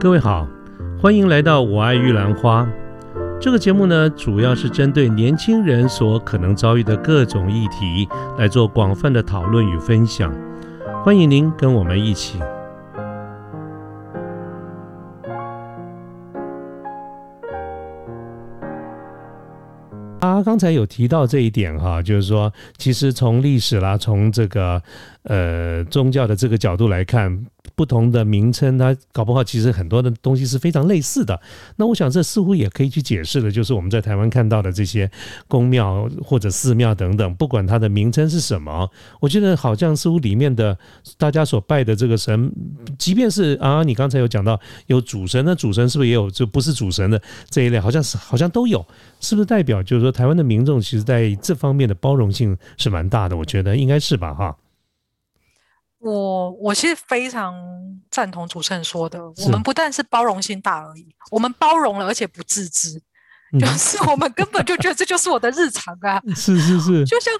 各位好，欢迎来到我爱玉兰花。这个节目呢，主要是针对年轻人所可能遭遇的各种议题来做广泛的讨论与分享。欢迎您跟我们一起。啊，刚才有提到这一点哈，就是说，其实从历史啦，从这个呃宗教的这个角度来看。不同的名称，它搞不好其实很多的东西是非常类似的。那我想这似乎也可以去解释的，就是我们在台湾看到的这些宫庙或者寺庙等等，不管它的名称是什么，我觉得好像似乎里面的大家所拜的这个神，即便是啊，你刚才有讲到有主神，那主神是不是也有就不是主神的这一类？好像是好像都有，是不是代表就是说台湾的民众其实在这方面的包容性是蛮大的？我觉得应该是吧，哈。我我其实非常赞同主持人说的，我们不但是包容性大而已，我们包容了，而且不自知，就是我们根本就觉得这就是我的日常啊。是是是，就像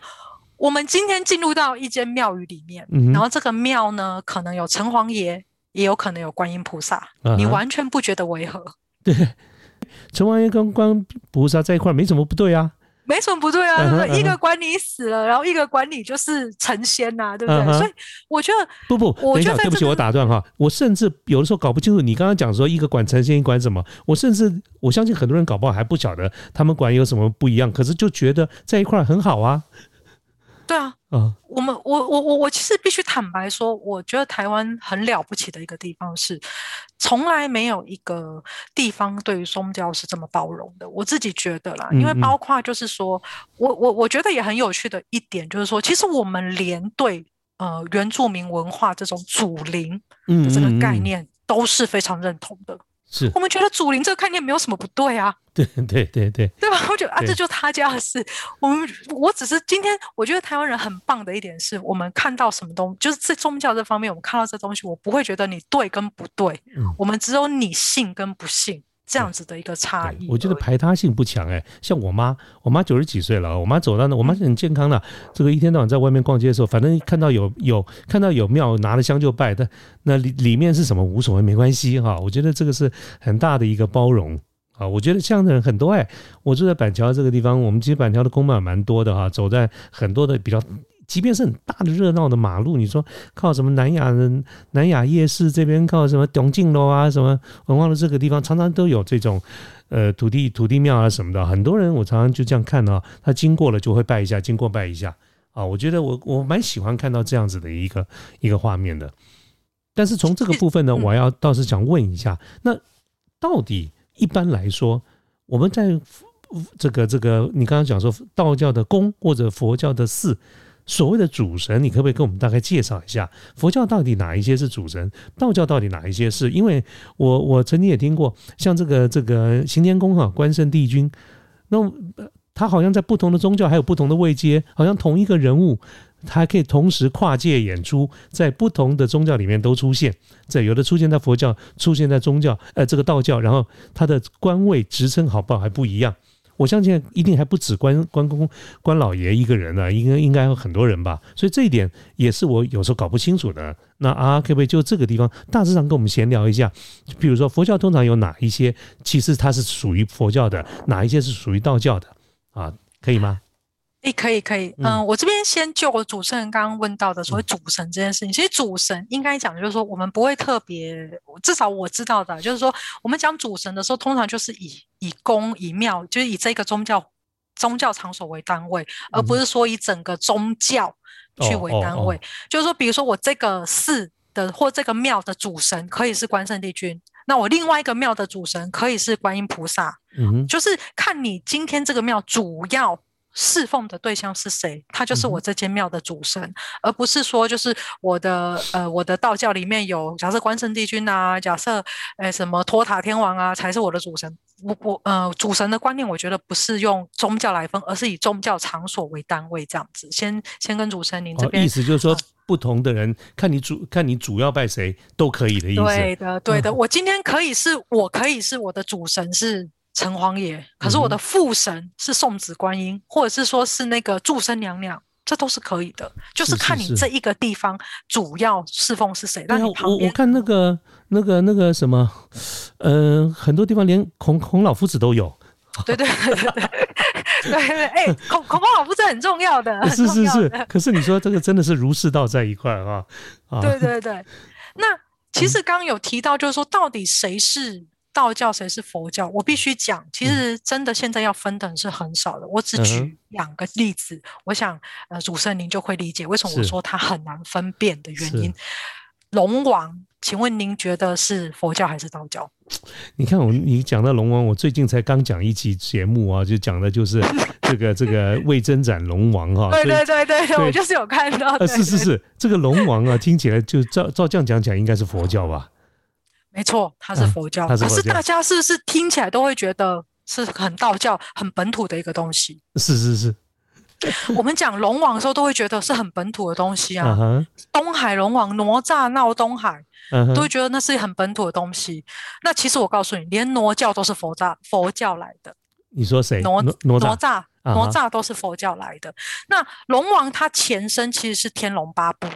我们今天进入到一间庙宇里面，然后这个庙呢，可能有城隍爷，也有可能有观音菩萨，你完全不觉得违和。对，城隍爷跟观菩萨在一块没什么不对啊。没什么不对啊，一个管你死了，然后一个管你就是成仙呐，对不对？所以我觉得不不，我觉得，对不起，我打断哈。我甚至有的时候搞不清楚，你刚刚讲说一个管成仙，一管什么？我甚至我相信很多人搞不好还不晓得他们管有什么不一样，可是就觉得在一块很好啊。对啊，嗯，我们我我我我其实必须坦白说，我觉得台湾很了不起的一个地方是，从来没有一个地方对于宗教是这么包容的。我自己觉得啦，因为包括就是说，我我我觉得也很有趣的一点就是说，其实我们连对呃原住民文化这种祖灵的这个概念都是非常认同的。是我们觉得祖灵这个概念没有什么不对啊，对对对对，对吧？我觉得啊，这就他家的事。我们我只是今天，我觉得台湾人很棒的一点是，我们看到什么东，就是在宗教这方面，我们看到这东西，我不会觉得你对跟不对，我们只有你信跟不信。这样子的一个差异，我觉得排他性不强哎。像我妈，我妈九十几岁了，我妈走到那，我妈是很健康的。这个一天到晚在外面逛街的时候，反正看到有有看到有庙，拿了香就拜。但那里里面是什么无所谓，没关系哈。我觉得这个是很大的一个包容啊。我觉得这样的人很多哎。我住在板桥这个地方，我们其实板桥的公庙蛮多的哈。走在很多的比较。即便是很大的热闹的马路，你说靠什么南雅的南雅夜市这边靠什么东晋楼啊，什么文化的这个地方，常常都有这种呃土地土地庙啊什么的。很多人我常常就这样看啊，他经过了就会拜一下，经过拜一下啊。我觉得我我蛮喜欢看到这样子的一个一个画面的。但是从这个部分呢，我要倒是想问一下，那到底一般来说，我们在这个这个你刚刚讲说道教的宫或者佛教的寺。所谓的主神，你可不可以跟我们大概介绍一下佛教到底哪一些是主神，道教到底哪一些是？因为我我曾经也听过，像这个这个行天宫哈，关圣帝君，那他好像在不同的宗教还有不同的位阶，好像同一个人物，他还可以同时跨界演出，在不同的宗教里面都出现，在有的出现在佛教，出现在宗教，呃，这个道教，然后他的官位职称好不好还不一样。我相信一定还不止关关公关老爷一个人呢，应该应该有很多人吧，所以这一点也是我有时候搞不清楚的。那啊，可不可以就这个地方大致上跟我们闲聊一下？比如说佛教通常有哪一些，其实它是属于佛教的，哪一些是属于道教的啊？可以吗？诶，可以可以，嗯，我这边先就我主持人刚刚问到的所谓主神这件事情，其实主神应该讲就是说，我们不会特别，至少我知道的，就是说，我们讲主神的时候，通常就是以以宫以庙，就是以这个宗教宗教场所为单位，而不是说以整个宗教去为单位。就是说，比如说我这个寺的或这个庙的主神可以是关圣帝君，那我另外一个庙的主神可以是观音菩萨，嗯，就是看你今天这个庙主要。侍奉的对象是谁？他就是我这间庙的主神，而不是说就是我的呃我的道教里面有假设关圣帝君啊，假设呃什么托塔天王啊才是我的主神。我我呃主神的观念，我觉得不是用宗教来分，而是以宗教场所为单位这样子。先先跟主神您这边意思就是说，不同的人看你主看你主要拜谁都可以的意思。对的对的，我今天可以是我可以是我的主神是。城隍爷，可是我的父神是送子观音，或者是说是那个祝生娘娘，这都是可以的，就是看你这一个地方主要侍奉是谁。那对啊你旁边我我看那个那个那个什么，呃，很多地方连孔孔老夫子都有，对对对对对对对，哎，孔孔孔老夫子很重要的，很是是是。可是你说这个真的是儒释道在一块啊啊，对对对，那其实刚刚有提到，就是说到底谁是道教，谁是佛教？我必须讲，其实真的现在要分等是很少的。我只举两个例子，我想呃，主持人您就会理解为什么我是说它很难分辨的原因。龙王，请问您觉得是佛教还是道教？你看我你讲到龙王，我最近才刚讲一期节目啊，就讲的就是 这个这个魏征斩龙王哈、对对对对对，对我就是有看到。是是是，这个龙王啊，听起来就照照这样讲起来，应该是佛教吧？没错，它是嗯佛教。可是大家是不是听起来都会觉得是很道教、很本土的一个东西？是是是，我们讲龙王的时候，都会觉得是很本土的东西啊东海龙王哪吒闹东海，都会觉得那是很本土的东西。那其实我告诉你，连哪吒都是佛教佛教来的，你说谁？哪哪哪吒？哪吒都是佛教来的。那龙王它前身其实是天龙八部，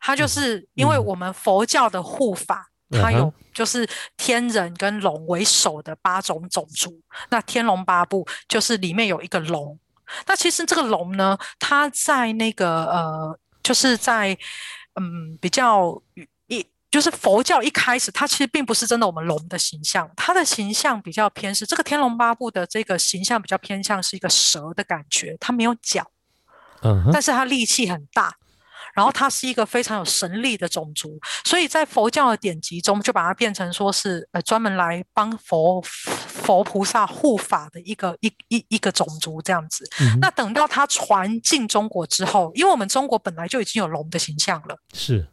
它就是因为嗯我们佛教的护法。它有就是天人跟龙为首的八种种族，那天龙八部就是里面有一个龙。那其实这个龙呢，它在那个呃，就是在嗯比较一就是佛教一开始，它其实并不是真的我们龙的形象，它的形象比较偏是这个天龙八部的这个形象比较偏向是一个蛇的感觉，它没有脚，嗯，但是它力气很大。然后它是一个非常有神力的种族，所以在佛教的典籍中，就把它变成说是呃专门来帮佛佛菩萨护法的一个一一一个种族这样子。嗯。那等到它传进中国之后，因为我们中国本来就已经有龙的形象了，是，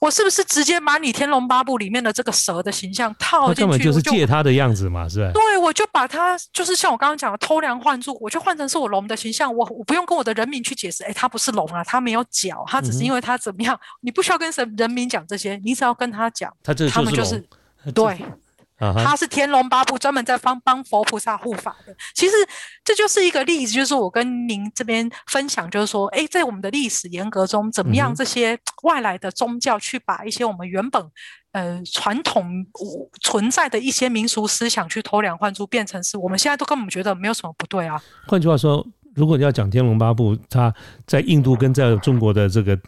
我是不是直接把你《天龙八部》里面的这个蛇的形象套进去？根本就是借他的样子嘛，是吧？对，我就把它就是像我刚刚讲的偷梁换柱，我就换成是我龙的形象，我我不用跟我的人民去解释，哎，它不是龙啊，它没有脚，它只是因为它怎么样，你不需要跟神人民讲这些，你只要跟他讲，他这就就是是龙，对，啊哈，他是天龙八部专门在帮帮佛菩萨护法的。其实这就是一个例子，就是我跟您这边分享，就是说，哎，在我们的历史沿革中，怎么样这些外来的宗教去把一些我们原本呃传统呃存在的一些民俗思想去偷梁换柱，变成是我们现在都根本觉得没有什么不对啊。换句话说，如果你要讲《天龙八部》，它在印度跟在中国的这个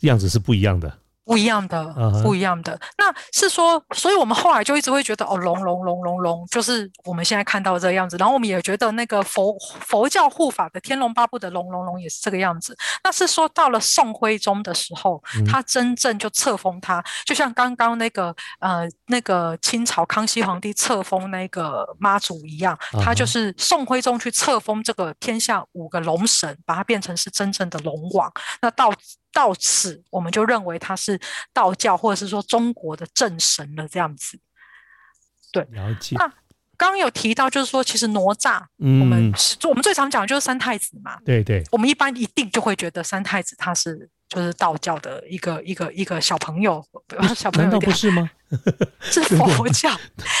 样子是不一样的。不一样的不一样的。那是说，所以我们后来就一直会觉得，哦，龙龙龙龙龙，就是我们现在看到这个样子。然后我们也觉得那个佛佛教护法的《天龙八部》的龙龙龙也是这个样子。那是说到了宋徽宗的时候，嗯他真正就册封他，就像刚刚那个呃那个清朝康熙皇帝册封那个妈祖一样，他就是宋徽宗去册封这个天下五个龙神，把它变成是真正的龙王。那到到此，我们就认为他是道教或者是说中国的正神了，这样子。对了解，那刚刚有提到，就是说，其实哪吒，我们嗯，是我们最常讲的就是三太子嘛。对对，我们一般一定就会觉得三太子他是就是道教的一个一个一个小朋友，小朋友不是吗？是 佛教，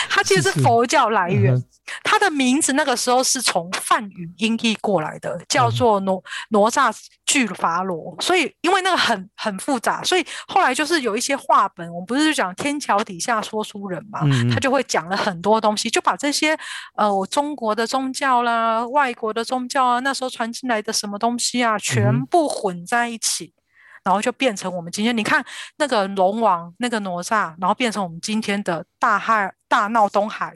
它其实是佛教来源嗯。它的名字那个时候是从梵语音译过来的，叫嗯做哪哪吒俱伐罗。所以因为那个很很复杂，所以后来就是有一些话本，我们不是就讲天桥底下说书人嘛，嗯嗯他就会讲了很多东西，就把这些呃我中国的宗教啦、外国的宗教啊，那时候传进来的什么东西啊，嗯全部混在一起。然后就变成我们今天，你看那个龙王，那个哪吒，然后变成我们今天的大海大闹东海，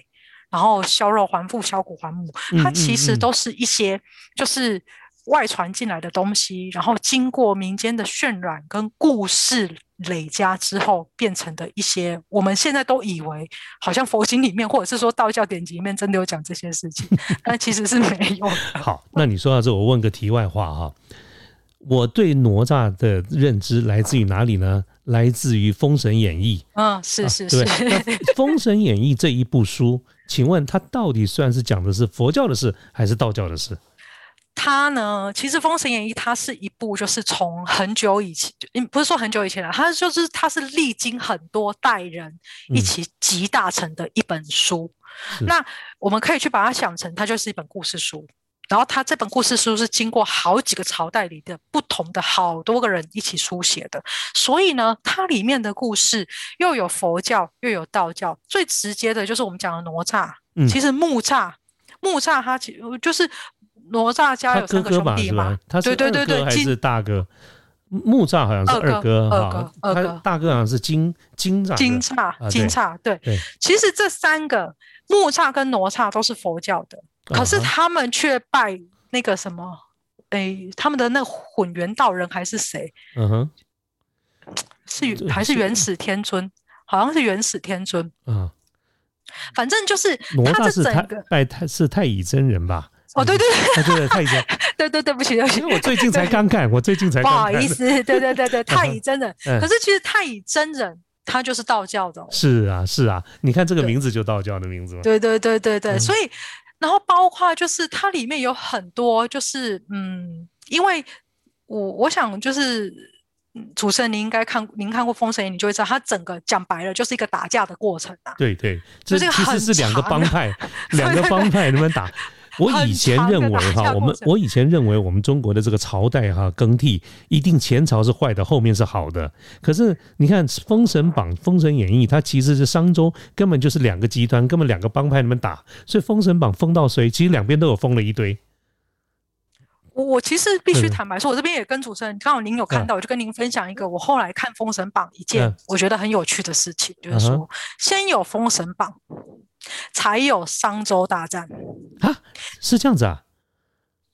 然后削肉还父，削骨还母，它嗯其实都是一些就是外传进来的东西，然后经过民间的渲染跟故事累加之后，变成的一些我们现在都以为好像佛经里面或者是说道教典籍里面真的有讲这些事情，但其实是没有的。好，那你说到这，我问个题外话哈。我对哪吒的认知来自于哪里呢？来自于《封神演义》嗯，是是是。那《封神演义》这一部书，请问它到底算是讲的是佛教的事，还是道教的事？它呢，其实《封神演义》它是一部，就是从很久以前，嗯，不是说很久以前了，它就是它是历经很多代人一嗯起集大成的一本书。是那我们可以去把它想成，它就是一本故事书。然后他这本故事书是经过好几个朝代里的不同的好多个人一起书写的，所以呢，它里面的故事又有佛教又有道教，最直接的就是我们讲的哪吒。嗯。其实木吒，木吒他其就是哪吒家有三个兄弟嘛。他是对对对还是大哥？木吒好像是二二哥二哥二哥。他大哥好像是金金吒金吒啊金吒，对。对，其实这三个木吒跟哪吒都是佛教的，可是他们却拜那个什么，诶，他们的那混元道人还是谁？嗯哼是还是是元始天尊？好像是元始天尊，嗯，反正就是他这整个拜太是太乙真人吧？哦，对对啊，对对，太乙真，对 对对，对不起对不起因，为我最近才刚看，我最近才不。好意思，对对对对，太乙真人。嗯可是其实太乙真人他就是道教的哦，是啊，是啊，你看这个名字就道教的名字嘛。对对对对对，嗯所以然后包括就是它里面有很多就是嗯，因为我我想就是。嗯主持人，您应该看，您看过《封神演义》，你就会知道，它整个讲白了就是一个打架的过程啊。对对，这就是其实是两个帮派，两个帮派能不能打？我以前认为哈，我们我以前认为我们中国的这个朝代哈更替，一定前朝是坏的，后面是好的。可是你看《封神榜》《封神演义》，它其实是商周根本就是两个集团，根本两个帮派那么打，所以《封神榜》封到谁，其实两边都有封了一堆。我我其实必须嗯坦白说，我这边也跟主持人，刚好您有看嗯到，我就跟您分享一个我后来看《封神榜》一件嗯。我觉得很有趣的事情，就是说，先有《封神榜》，才有商周大战啊。是这样子啊？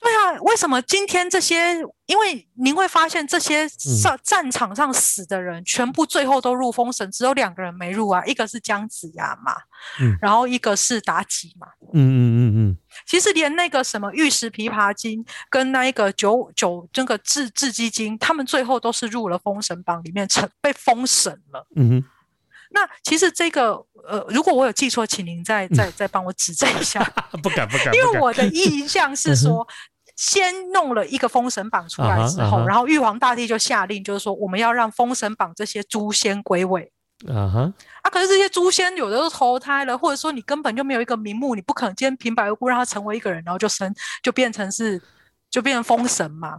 对啊，为什么今天这些？因为您会发现，这些上战场上死的人，全部最后都入封神，只有两个人没入啊，一个是姜子牙嘛，嗯然后一个是妲己嘛。嗯嗯嗯嗯，其实连那个什么玉石琵琶精跟那一个九九这个雉雉鸡精，他们最后都是入了封神榜里面成被封神了。嗯哼，那其实这个呃，如果我有记错，请您再再再帮我指正一下。不敢不敢，因为我的 印象是说，先弄了一个封神榜出来之后，然后玉皇大帝就下令，就是说我们要让封神榜这些诛仙归位。啊哈，啊，可是这些诛仙有的都投胎了，或者说你根本就没有一个名目，你不可能今天平白无故让他成为一个人，然后就生就变成是就变成封神嘛。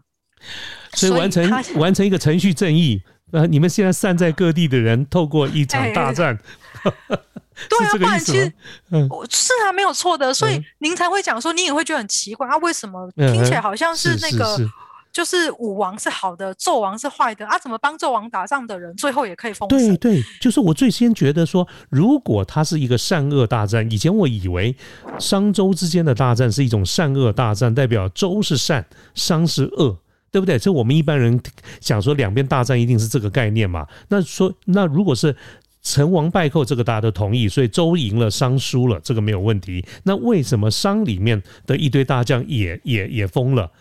所以完成他完成一个程序正义。呃，你们现在散在各地的人，透过一场哎大战，对啊，不然其实？嗯是啊，没有错的，所以嗯您才会讲说，你也会觉得很奇怪啊，为什么嗯听起来好像是那个是就是武王是好的，纣王是坏的啊？怎么帮纣王打仗的人最后也可以封神？对对，就是我最先觉得说，如果它是一个善恶大战，以前我以为商周之间的大战是一种善恶大战，代表周是善，商是恶。对不对？这我们一般人想说两边大战一定是这个概念嘛？那说那如果是成王败寇，这个大家都同意，所以周赢了，商输了，这个没有问题。那为什么商里面的一堆大将也也也疯了？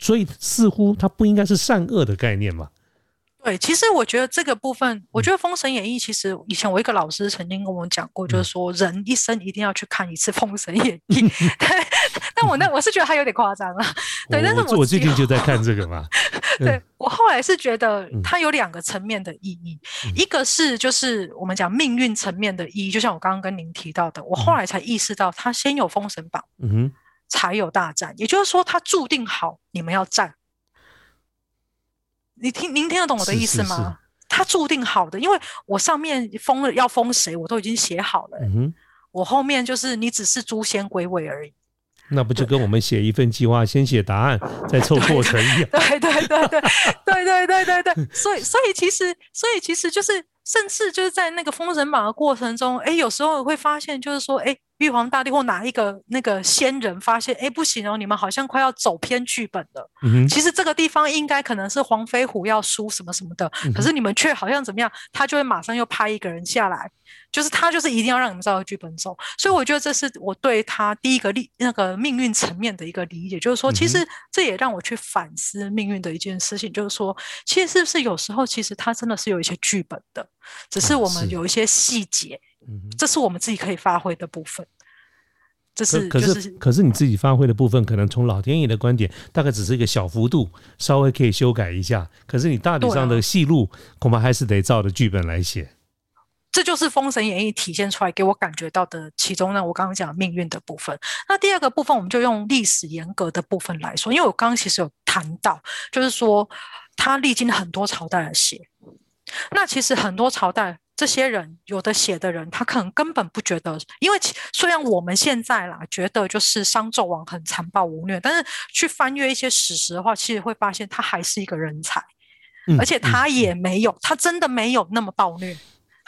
所以似乎它不应该是善恶的概念嘛？对，其实我觉得这个部分，我嗯觉得《封神演义》其实以前我一个老师曾经跟我讲过，嗯就是说人一生一定要去看一次《封神演义》对，但我那我是觉得他有点夸张了。对但是我最近就在看这个嘛。对我后来是觉得嗯它有两个层面的意义，嗯一个是就是我们讲命运层面的意义，就像我刚刚跟您提到的，我后来才意识到，它先有封神榜，嗯哼，才有大战，也就是说，它注定好你们要战。你听，您听得懂我的意思是是是吗？它注定好的，因为我上面封了要封谁，我都已经写好了、嗯哼，我后面就是你只是诛仙归位而已。那不就跟我们写一份计划，先写答案，再凑过程一样？对对对对对对对对对，所以所以其实所以其实就是，甚至就是在那个封神榜的过程中，哎，有时候会发现，就是说，哎，玉皇大帝或哪一个那个仙人发现，哎，不行哦，你们好像快要走偏剧本了。嗯，其实这个地方应该可能是黄飞虎要输什么什么的，嗯可是你们却好像怎么样，他就会马上又派一个人下来，就是他就是一定要让你们照着剧本走。所以我觉得这是我对他第一个理那个命运层面的一个理解，就是说，其嗯实这也让我去反思命运的一件事情，就是说，其实是不是有时候其实他真的是有一些剧本的，只是啊我们有一些细节，嗯哼。这是我们自己可以发挥的部分。这是可是可是你自己发挥的部分，可能从老天爷的观点，大概只是一个小幅度，稍微可以修改一下。可是你大体上的戏路，恐怕还是得照着剧本来写。这就是《封神演义》体现出来给我感觉到的其中呢，我刚刚讲命运的部分。那第二个部分，我们就用历史严格的部分来说，因为我刚刚其实有谈到，就是说他历经了很多朝代的写。那其实很多朝代，这些人有的写的人，他可能根本不觉得，因为虽然我们现在啦觉得就是商纣王很残暴无虐，但是去翻阅一些史实的话，其实会发现他还是一个人才，而且他也没有，他真的没有那么暴虐。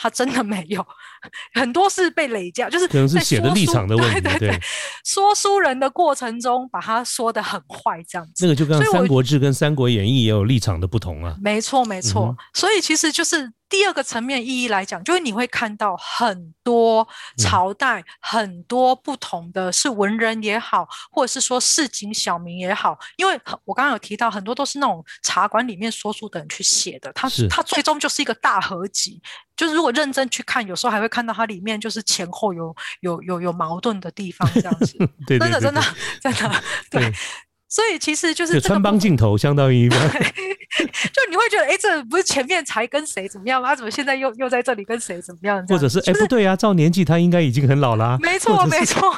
他真的没有，很多是被累加，就是可能是写的立场的问题。对对对，说书人的过程中把他说的很坏，这样子。那个就跟《三国志》跟《三国演义》也有立场的不同啊。没错没错，所以其实就是。第二个层面意义来讲，就是你会看到很多朝代，很多不同的是文人也好，或者是说市井小民也好，因为我刚刚有提到很多都是那种茶馆里面说书的人去写的，他他最终就是一个大合集。就是如果认真去看，有时候还会看到它里面就是前后有有有有矛盾的地方，这样子。真的真的真的 对。所以其实就是穿帮镜头，相当于 就你会觉得，哎，这不是前面才跟谁怎么样吗？怎么现在又又在这里跟谁怎么样？或者是哎，不对啊，照年纪他应该已经很老啦。没错，没错。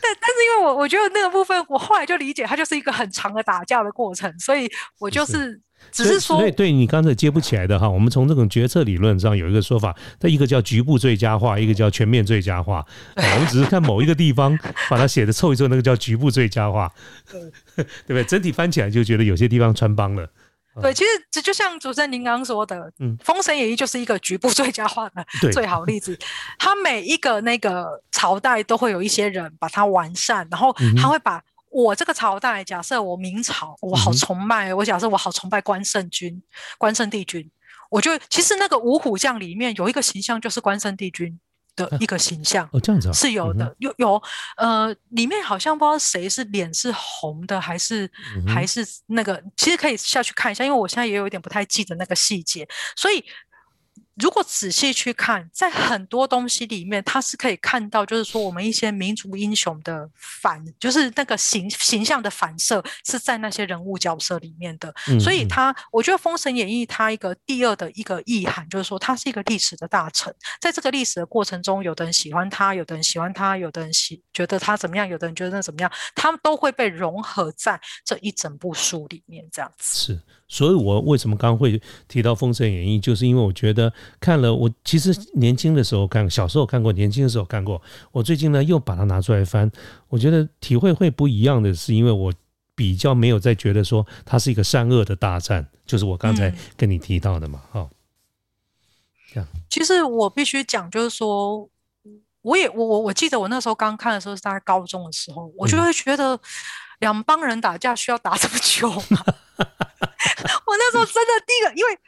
但但是因为我我觉得那个部分，我后来就理解，它就是一个很长的打架的过程，所以我就是。只是说，所以对你刚才接不起来的哈，我们从这种决策理论上有一个说法，它一个叫局部最佳化，一个叫全面最佳化。我们只是看某一个地方把它写的凑一凑，那个叫局部最佳化，对不对？整体翻起来就觉得有些地方穿帮了。对，其实这就像主持人您刚刚说的，嗯，《封神演义》就是一个局部最佳化的最好例子。它每一个那个朝代都会有一些人把它完善，然后他会把。我这个朝代，假设我明朝，我好崇拜。我假设我好崇拜关圣君、关圣帝君。我就其实那个五虎将里面有一个形象，就是关圣帝君的一个形象。哦，这样子是有的，有有呃，里面好像不知道谁是脸是红的，还是还是那个，其实可以下去看一下，因为我现在也有一点不太记得那个细节，所以。如果仔细去看，在很多东西里面，它是可以看到，就是说我们一些民族英雄的反，就是那个形形象的反射，是在那些人物角色里面的。所以，他我觉得《封神演义》它一个第二的一个意涵，就是说它是一个历史的大臣。在这个历史的过程中，有的人喜欢他，有的人喜欢他，有的人喜觉得他怎么样，有的人觉得那怎么样，他们都会被融合在这一整部书里面，这样子。是。所以，我为什么刚刚会提到《封神演义》，就是因为我觉得看了，我其实年轻的时候看，小时候看过，年轻的时候看过。我最近呢又把它拿出来翻，我觉得体会会不一样的是，因为我比较没有再觉得说它是一个善恶的大战，就是我刚才跟你提到的嘛，哈。这样。其实我必须讲，就是说，我也我我我记得我那时候刚看的时候是大概高中的时候，我就会觉得两帮人打架需要打这么久吗？我那时候真的第一个，因为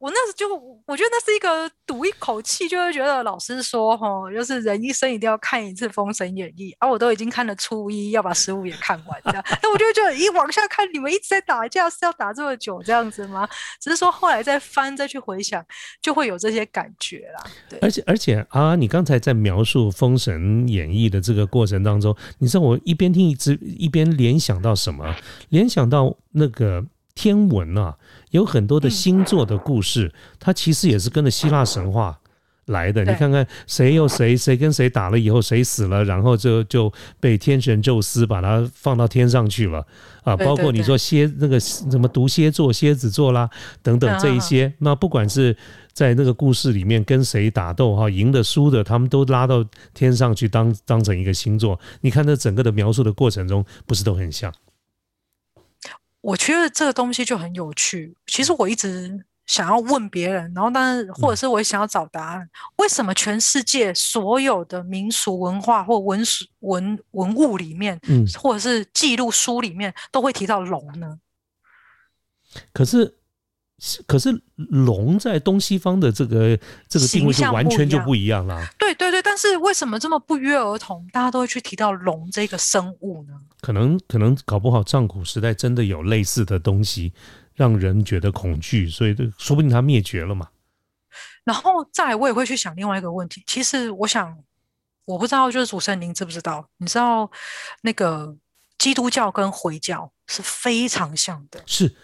我那时就我觉得那是一个赌一口气，就会觉得老师说哈，就是人一生一定要看一次《封神演义》，而我都已经看了初一，要把十五也看完这样。那我就觉得一往下看，你们一直在打架，是要打这么久这样子吗？只是说后来再翻再去回想，就会有这些感觉啦。对，而且而且啊，你刚才在描述《封神演义》的这个过程当中，你知道我一边听一直一边联想到什么？联想到那个。天文啊，有很多的星座的故事，它其实也是跟着希腊神话来的。你看看谁又谁，谁跟谁打了以后谁死了，然后就就被天神宙斯把它放到天上去了啊。包括你说蝎那个什么毒蝎座、蝎子座啦等等这一些，那不管是在那个故事里面跟谁打斗哈，赢的输的，他们都拉到天上去当当成一个星座。你看这整个的描述的过程中，不是都很像？我觉得这个东西就很有趣。其实我一直想要问别人，然后但是或者是我想要找答案：为什么全世界所有的民俗文化或文史文文物里面，嗯，或者是记录书里面都会提到龙呢？可是。可是龙在东西方的这个这个定位就完全就不一样了。对对对，但是为什么这么不约而同，大家都会去提到龙这个生物呢？可能可能搞不好上古时代真的有类似的东西，让人觉得恐惧，所以说不定它灭绝了嘛。然后再来，我也会去想另外一个问题。其实我想，我不知道，就是主持人您知不知道？你知道那个基督教跟回教是非常像的。是。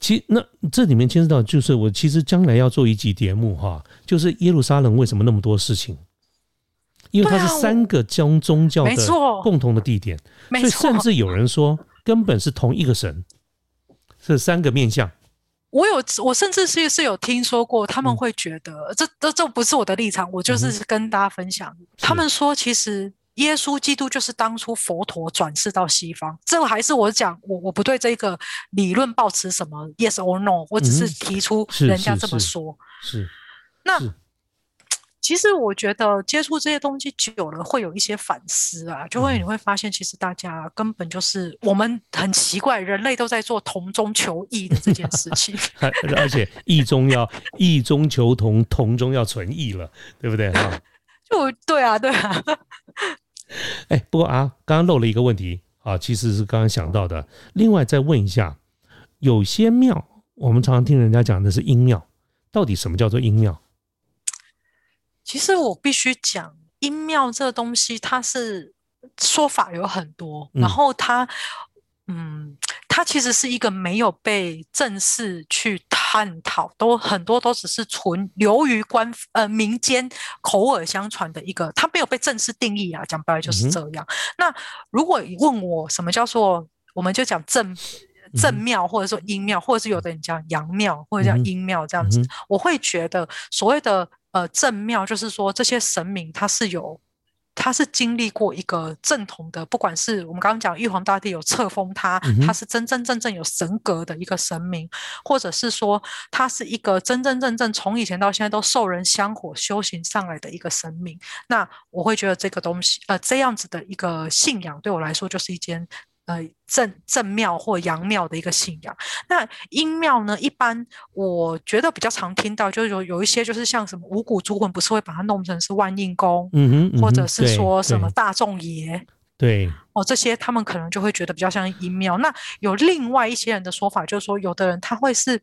其那这里面牵涉到，就是我其实将来要做一集节目哈，就是耶路撒冷为什么那么多事情？因为它是三个将宗教的共同的地点，所以甚至有人说根本是同一个神，是三个面相。我有，我甚至是是有听说过，他们会觉得这这这不是我的立场，我就是跟大家分享。他们说，其实耶稣基督就是当初佛陀转世到西方，这个还是我讲，我我不对这个理论抱持什么 yes or no，我只是提出人家这么说。是，那。其实我觉得接触这些东西久了，会有一些反思啊，就会你会发现，其实大家根本就是我们很奇怪，人类都在做同中求异的这件事情，而且异中要 异中求同，同中要存异了，对不对？就对啊，对啊。哎，不过啊，刚刚漏了一个问题啊，其实是刚刚想到的。另外再问一下，有些庙，我们常常听人家讲的是阴庙，到底什么叫做阴庙？其实我必须讲，阴庙这个东西，它是说法有很多，然后它，嗯，它其实是一个没有被正式去探讨，都很多都只是纯流于官呃民间口耳相传的一个，它没有被正式定义啊。讲白了就是这样。那如果问我什么叫做，我们就讲正正庙，或者说阴庙，或者是有的人讲阳庙，或者叫阴庙这样子，我会觉得所谓的。呃，正庙就是说这些神明它是有，他是经历过一个正统的，不管是我们刚刚讲玉皇大帝有册封他，他是真真正正有神格的一个神明，或者是说他是一个真真正正从以前到现在都受人香火修行上来的一个神明，那我会觉得这个东西，呃，这样子的一个信仰对我来说就是一件。呃，正正庙或阳庙的一个信仰。那阴庙呢？一般我觉得比较常听到，就是有有一些就是像什么五谷诸魂，不是会把它弄成是万应宫，嗯哼，或者是说什么大众爷，对，哦，这些他们可能就会觉得比较像阴庙。那有另外一些人的说法，就是说有的人他会是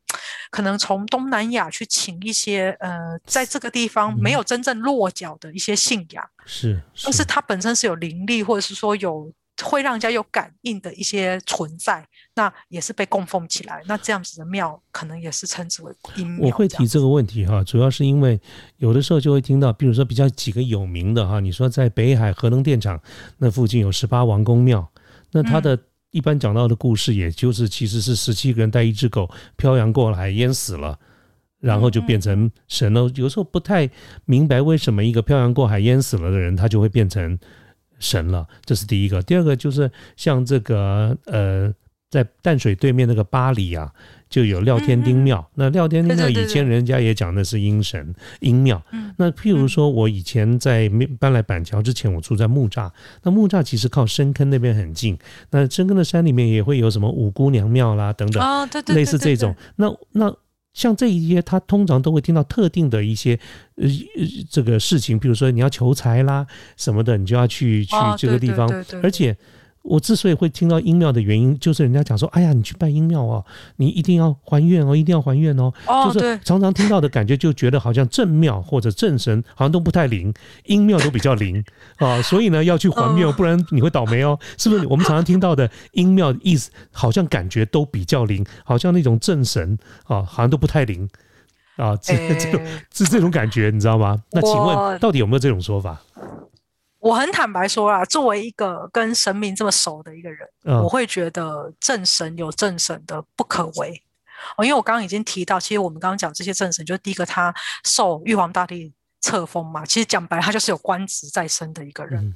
可能从东南亚去请一些呃，在这个地方没有真正落脚的一些信仰，是，但是他本身是有灵力，或者是说有。会让人家有感应的一些存在，那也是被供奉起来。那这样子的庙，可能也是称之为阴庙。我会提这个问题哈，主要是因为有的时候就会听到，比如说比较几个有名的哈，你说在北海核能电厂那附近有十八王公庙，那他的一般讲到的故事，也就是其实是十七个人带一只狗漂洋过海淹死了，然后就变成神了。有时候不太明白为什么一个漂洋过海淹死了的人，他就会变成。神了，这是第一个。第二个就是像这个呃，在淡水对面那个巴黎啊，就有廖天丁庙。那廖天丁庙以前人家也讲的是阴神阴庙。那譬如说我以前在搬来板桥之前，我住在木栅。那木栅其实靠深坑那边很近。那深坑的山里面也会有什么五姑娘庙啦等等，类似这种。那那。像这一些，他通常都会听到特定的一些呃这个事情，比如说你要求财啦什么的，你就要去去这个地方，而且。我之所以会听到阴庙的原因，就是人家讲说，哎呀，你去拜阴庙哦，你一定要还愿哦，一定要还愿哦。哦，就是常常听到的感觉，就觉得好像正庙或者正神好像都不太灵，阴庙都比较灵啊。所以呢，要去还愿，不然你会倒霉哦。是不是？我们常常听到的阴庙意思，好像感觉都比较灵，好像那种正神啊，好像都不太灵啊。这这种是这种感觉，你知道吗？那请问，到底有没有这种说法？我很坦白说啦，作为一个跟神明这么熟的一个人，我会觉得正神有正神的不可为哦。因为我刚刚已经提到，其实我们刚刚讲这些正神，就是第一个他受玉皇大帝册封嘛，其实讲白，他就是有官职在身的一个人。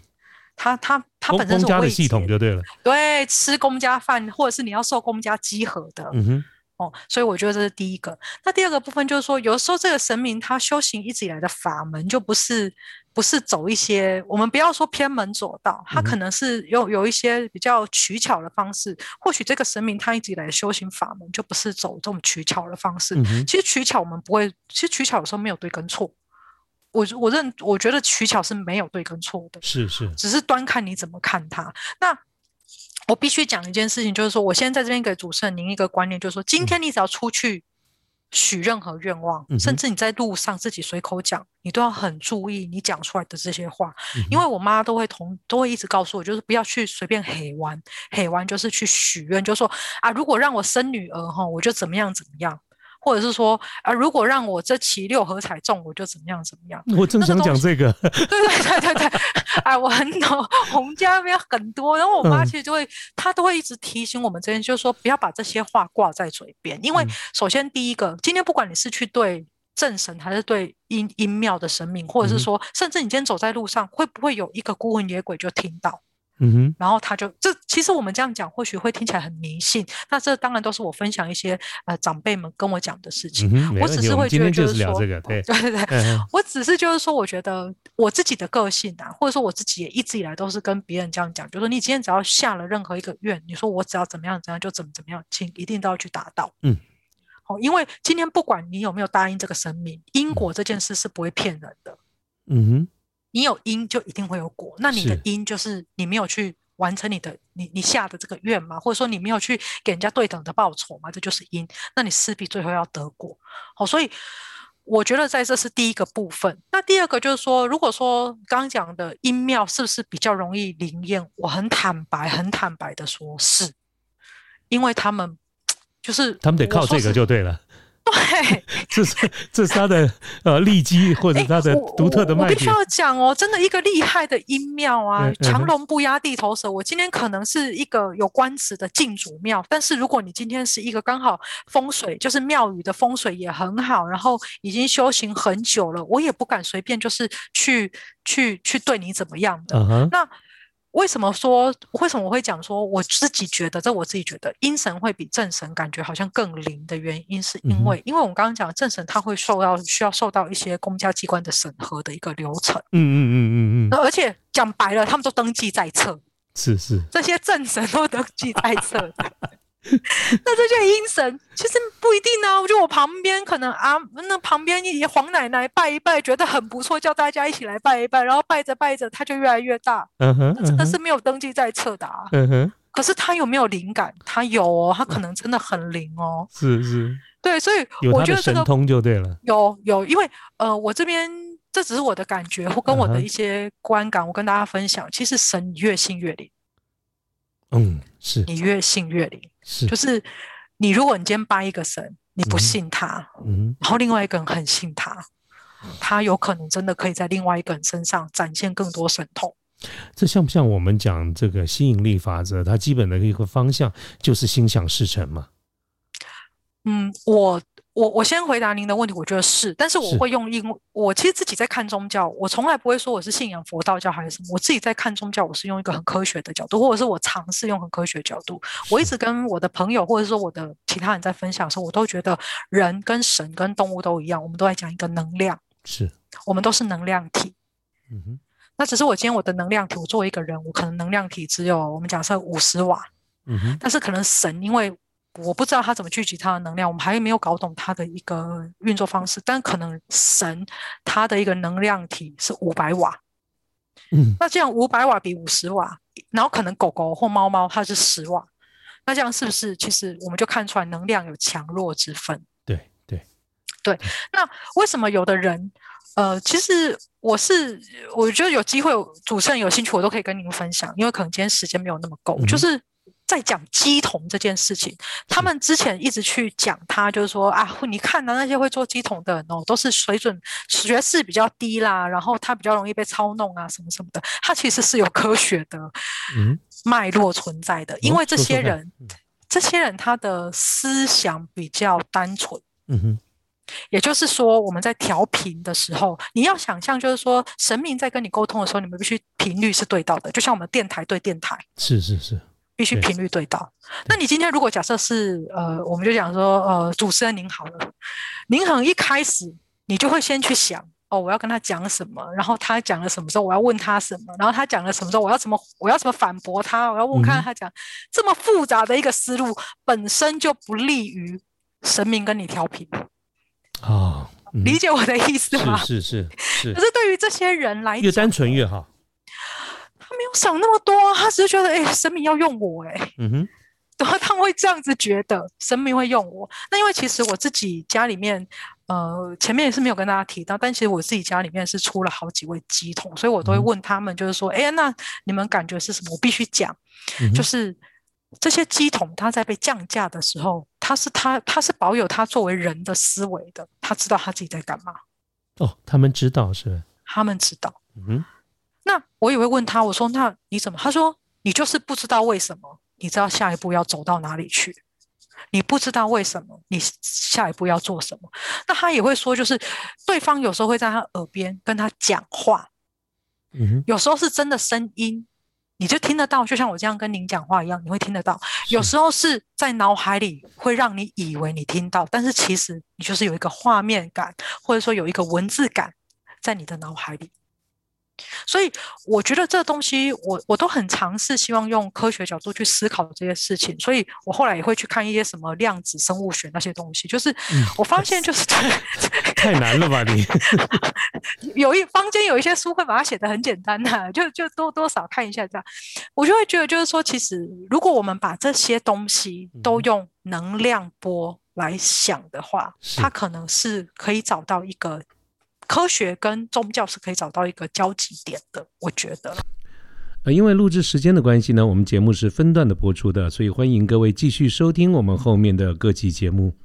他他他本身是公家的系统就对了，对，吃公家饭或者是你要受公家稽核的，嗯哼，哦，所以我觉得这是第一个。那第二个部分就是说，有的时候这个神明他修行一直以来的法门就不是。不是走一些，我们不要说偏门左道，他可能是有有一些比较取巧的方式。或许这个神明他一直以来修行法门就不是走这种取巧的方式。其实取巧我们不会，其实取巧有时候没有对跟错。我我认我觉得取巧是没有对跟错的，是是，只是端看你怎么看它。那我必须讲一件事情，就是说，我现在在这边给主持人您一个观念，就是说，今天你只要出去许任何愿望，甚至你在路上自己随口讲，你都要很注意你讲出来的这些话。因为我妈都会同都会一直告诉我，就是不要去随便黑玩，黑玩就是去许愿，就说啊，如果让我生女儿哈，我就怎么样怎么样。或者是说啊，如果让我这期六合彩中，我就怎么样怎么样。我正想讲这个。对对对对对，哎，我很懂，我们家那边很多，然后我妈其实就会，她都会一直提醒我们这边，就是说不要把这些话挂在嘴边，因为首先第一个，今天不管你是去对正神，还是对阴阴庙的神明，或者是说，甚至你今天走在路上，会不会有一个孤魂野鬼就听到？嗯哼，然后他就这其实我们这样讲或许会听起来很迷信，那这当然都是我分享一些呃长辈们跟我讲的事情。我只是会觉得就是说，对对对，我只是就是说，我觉得我自己的个性啊，或者说我自己也一直以来都是跟别人这样讲，就是说你今天只要下了任何一个愿，你说我只要怎么样怎样就怎么怎么样，请一定都要去达到。嗯，好，因为今天不管你有没有答应这个神明，因果这件事是不会骗人的。嗯哼。你有因就一定会有果，那你的因就是你没有去完成你的你你下的这个愿嘛，或者说你没有去给人家对等的报酬嘛，这就是因，那你势必最后要得果。好，所以我觉得在这是第一个部分。那第二个就是说，如果说刚刚讲的因庙是不是比较容易灵验？我很坦白、很坦白的说，是因为他们 就是他们得靠这个就对了。对，这是这是他的呃利基或者他的独特的卖点。我必须要讲哦，真的一个厉害的阴庙啊，强龙不压地头蛇。我今天可能是一个有官职的进主庙，但是如果你今天是一个刚好风水就是庙宇的风水也很好，然后已经修行很久了，我也不敢随便就是去去去对你怎么样的。那。为什么说为什么我会讲说我自己觉得这我自己觉得阴神会比正神感觉好像更灵的原因，是因为因为我们刚刚讲正神他会受到需要受到一些公家机关的审核的一个流程，嗯嗯嗯嗯嗯，而且讲白了，他们都登记在册，是是，这些正神都登记在册。那这些阴神其实不一定呢。我觉得我旁边可能啊，那旁边一黄奶奶拜一拜，觉得很不错，叫大家一起来拜一拜，然后拜着拜着，它就越来越大。嗯哼，那真的是没有登记在册的啊。嗯哼，可是他有没有灵感？他有哦，他可能真的很灵哦。是是，对，所以我觉得神通就对了。有有，因为呃，我这边这只是我的感觉或跟我的一些观感，我跟大家分享。其实神越信越灵。嗯，是你越信越灵。是，就是你，如果你今天拜一个神，你不信他，嗯，然后另外一个人很信他，他有可能真的可以在另外一个人身上展现更多神通。这像不像我们讲这个吸引力法则？它基本的一个方向就是心想事成嘛？嗯，我。我我先回答您的问题，我觉得是，但是我会用因为我其实自己在看宗教，我从来不会说我是信仰佛道教还是什么，我自己在看宗教，我是用一个很科学的角度，或者是我尝试用很科学角度。我一直跟我的朋友或者说我的其他人在分享的时候，我都觉得人跟神跟动物都一样，我们都在讲一个能量，是我们都是能量体。嗯哼，那只是我今天我的能量体，我作为一个人，我可能能量体只有我们假设五十瓦，嗯哼，但是可能神因为。我不知道他怎么聚集他的能量，我们还没有搞懂他的一个运作方式。但可能神他的一个能量体是五百瓦，嗯，那这样五百瓦比五十瓦，然后可能狗狗或猫猫它是十瓦，那这样是不是其实我们就看出来能量有强弱之分？对对对。那为什么有的人，呃，其实我是我觉得有机会主持人有兴趣，我都可以跟您分享，因为可能今天时间没有那么够，就是。在讲鸡同这件事情，他们之前一直去讲他，就是说啊，你看的那些会做鸡同的人哦，都是水准学识比较低啦，然后他比较容易被操弄啊，什么什么的。他其实是有科学的脉络存在的，因为这些人，这些人他的思想比较单纯。嗯哼，也就是说，我们在调频的时候，你要想象，就是说神明在跟你沟通的时候，你们必须频率是对到的，就像我们电台对电台。是是是。必须频率对到。那你今天如果假设是呃，我们就讲说呃，主持人您好了，您很一开始你就会先去想哦，我要跟他讲什么，然后他讲了什么时候，我要问他什么，然后他讲了什么时候，我要怎么我要怎么反驳他，我要问看他讲这么复杂的一个思路，本身就不利于神明跟你调频啊。理解我的意思吗？是是是。可是对于这些人来，越单纯越好。他没有想那么多，他只是觉得，哎，神明要用我，哎，嗯哼，他们会这样子觉得神明会用我。那因为其实我自己家里面，呃，前面也是没有跟大家提到，但其实我自己家里面是出了好几位鸡桶，所以我都会问他们，就是说，哎，那你们感觉是什么？我必须讲，就是这些鸡桶，它在被降价的时候，它是它它是保有它作为人的思维的，他知道他自己在干嘛。哦，他们知道是？他们知道。嗯。那我也会问他，我说：“那你怎么？”他说：“你就是不知道为什么，你知道下一步要走到哪里去，你不知道为什么，你下一步要做什么。”那他也会说，就是对方有时候会在他耳边跟他讲话，嗯，有时候是真的声音，你就听得到，就像我这样跟您讲话一样，你会听得到。有时候是在脑海里会让你以为你听到，但是其实你就是有一个画面感，或者说有一个文字感在你的脑海里。所以我觉得这东西，我我都很尝试，希望用科学角度去思考这些事情。所以我后来也会去看一些什么量子生物学那些东西。就是我发现，就是太难了吧？你 有一坊间有一些书会把它写的很简单的，就就多多少看一下这样，我就会觉得，就是说，其实如果我们把这些东西都用能量波来想的话，它可能是可以找到一个。科学跟宗教是可以找到一个交集点的，我觉得。呃，因为录制时间的关系呢，我们节目是分段的播出的，所以欢迎各位继续收听我们后面的各期节目。